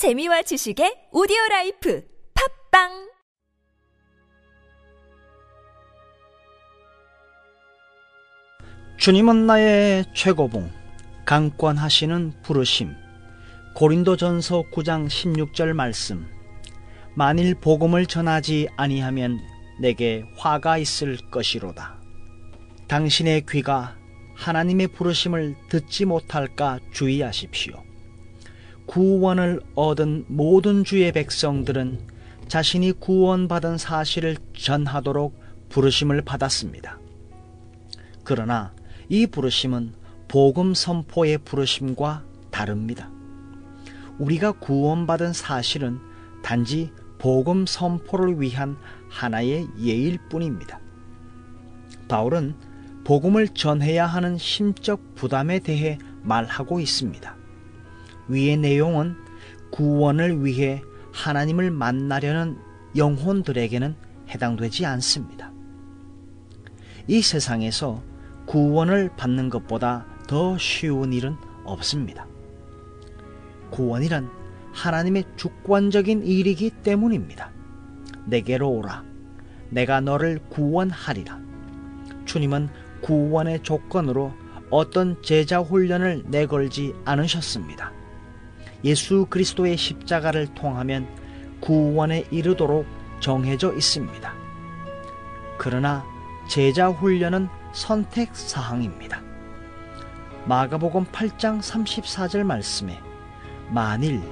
재미와 지식의 오디오 라이프 팟빵! 주님은 나의 최고봉 강권하시는 부르심. 고린도전서 9장 16절 말씀. 만일 복음을 전하지 아니하면 내게 화가 있을 것이로다. 당신의 귀가 하나님의 부르심을 듣지 못할까 주의하십시오 구원을 얻은 모든 주의 백성들은 자신이 구원받은 사실을 전하도록 부르심을 받았습니다. 그러나 이 부르심은 복음 선포의 부르심과 다릅니다. 우리가 구원받은 사실은 단지 복음 선포를 위한 하나의 예일 뿐입니다. 바울은 복음을 전해야 하는 심적 부담에 대해 말하고 있습니다. 위의 내용은 구원을 위해 하나님을 만나려는 영혼들에게는 해당되지 않습니다. 이 세상에서 구원을 받는 것보다 더 쉬운 일은 없습니다. 구원이란 하나님의 주권적인 일이기 때문입니다. 내게로 오라. 내가 너를 구원하리라. 주님은 구원의 조건으로 어떤 제자 훈련을 내걸지 않으셨습니다. 예수 그리스도의 십자가를 통하면 구원에 이르도록 정해져 있습니다. 그러나 제자 훈련은 선택 사항입니다. 마가복음 8장 34절 말씀에 만일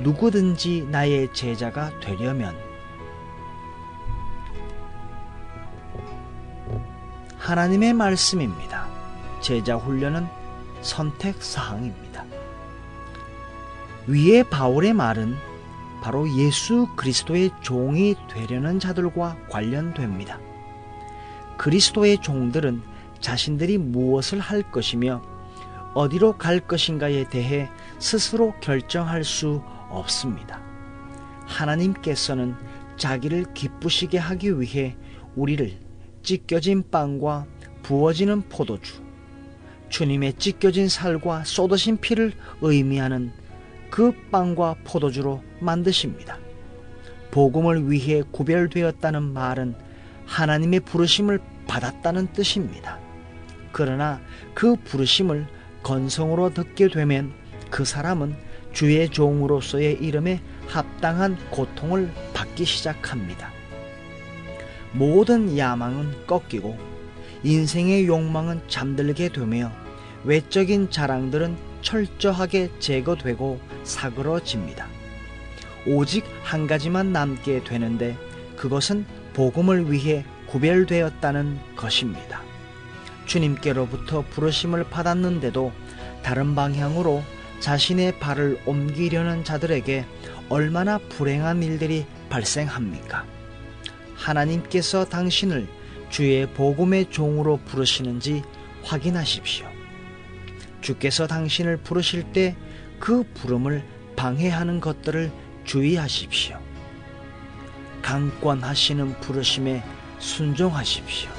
누구든지 나의 제자가 되려면 하나님의 말씀입니다. 제자 훈련은 선택 사항입니다. 위에 바울의 말은 바로 예수 그리스도의 종이 되려는 자들과 관련됩니다. 그리스도의 종들은 자신들이 무엇을 할 것이며 어디로 갈 것인가에 대해 스스로 결정할 수 없습니다. 하나님께서는 자기를 기쁘시게 하기 위해 우리를 찢겨진 빵과 부어지는 포도주, 주님의 찢겨진 살과 쏟으신 피를 의미하는 그 빵과 포도주로 만드십니다. 복음을 위해 구별되었다는 말은 하나님의 부르심을 받았다는 뜻입니다. 그러나 그 부르심을 건성으로 듣게 되면 그 사람은 주의 종으로서의 이름에 합당한 고통을 받기 시작합니다. 모든 야망은 꺾이고 인생의 욕망은 잠들게 되며 외적인 자랑들은 철저하게 제거되고 사그러집니다. 오직 한 가지만 남게 되는데 그것은 복음을 위해 구별되었다는 것입니다. 주님께로부터 부르심을 받았는데도 다른 방향으로 자신의 발을 옮기려는 자들에게 얼마나 불행한 일들이 발생합니까? 하나님께서 당신을 주의 복음의 종으로 부르시는지 확인하십시오. 주께서 당신을 부르실 때 그 부름을 방해하는 것들을 주의하십시오. 강권하시는 부르심에 순종하십시오.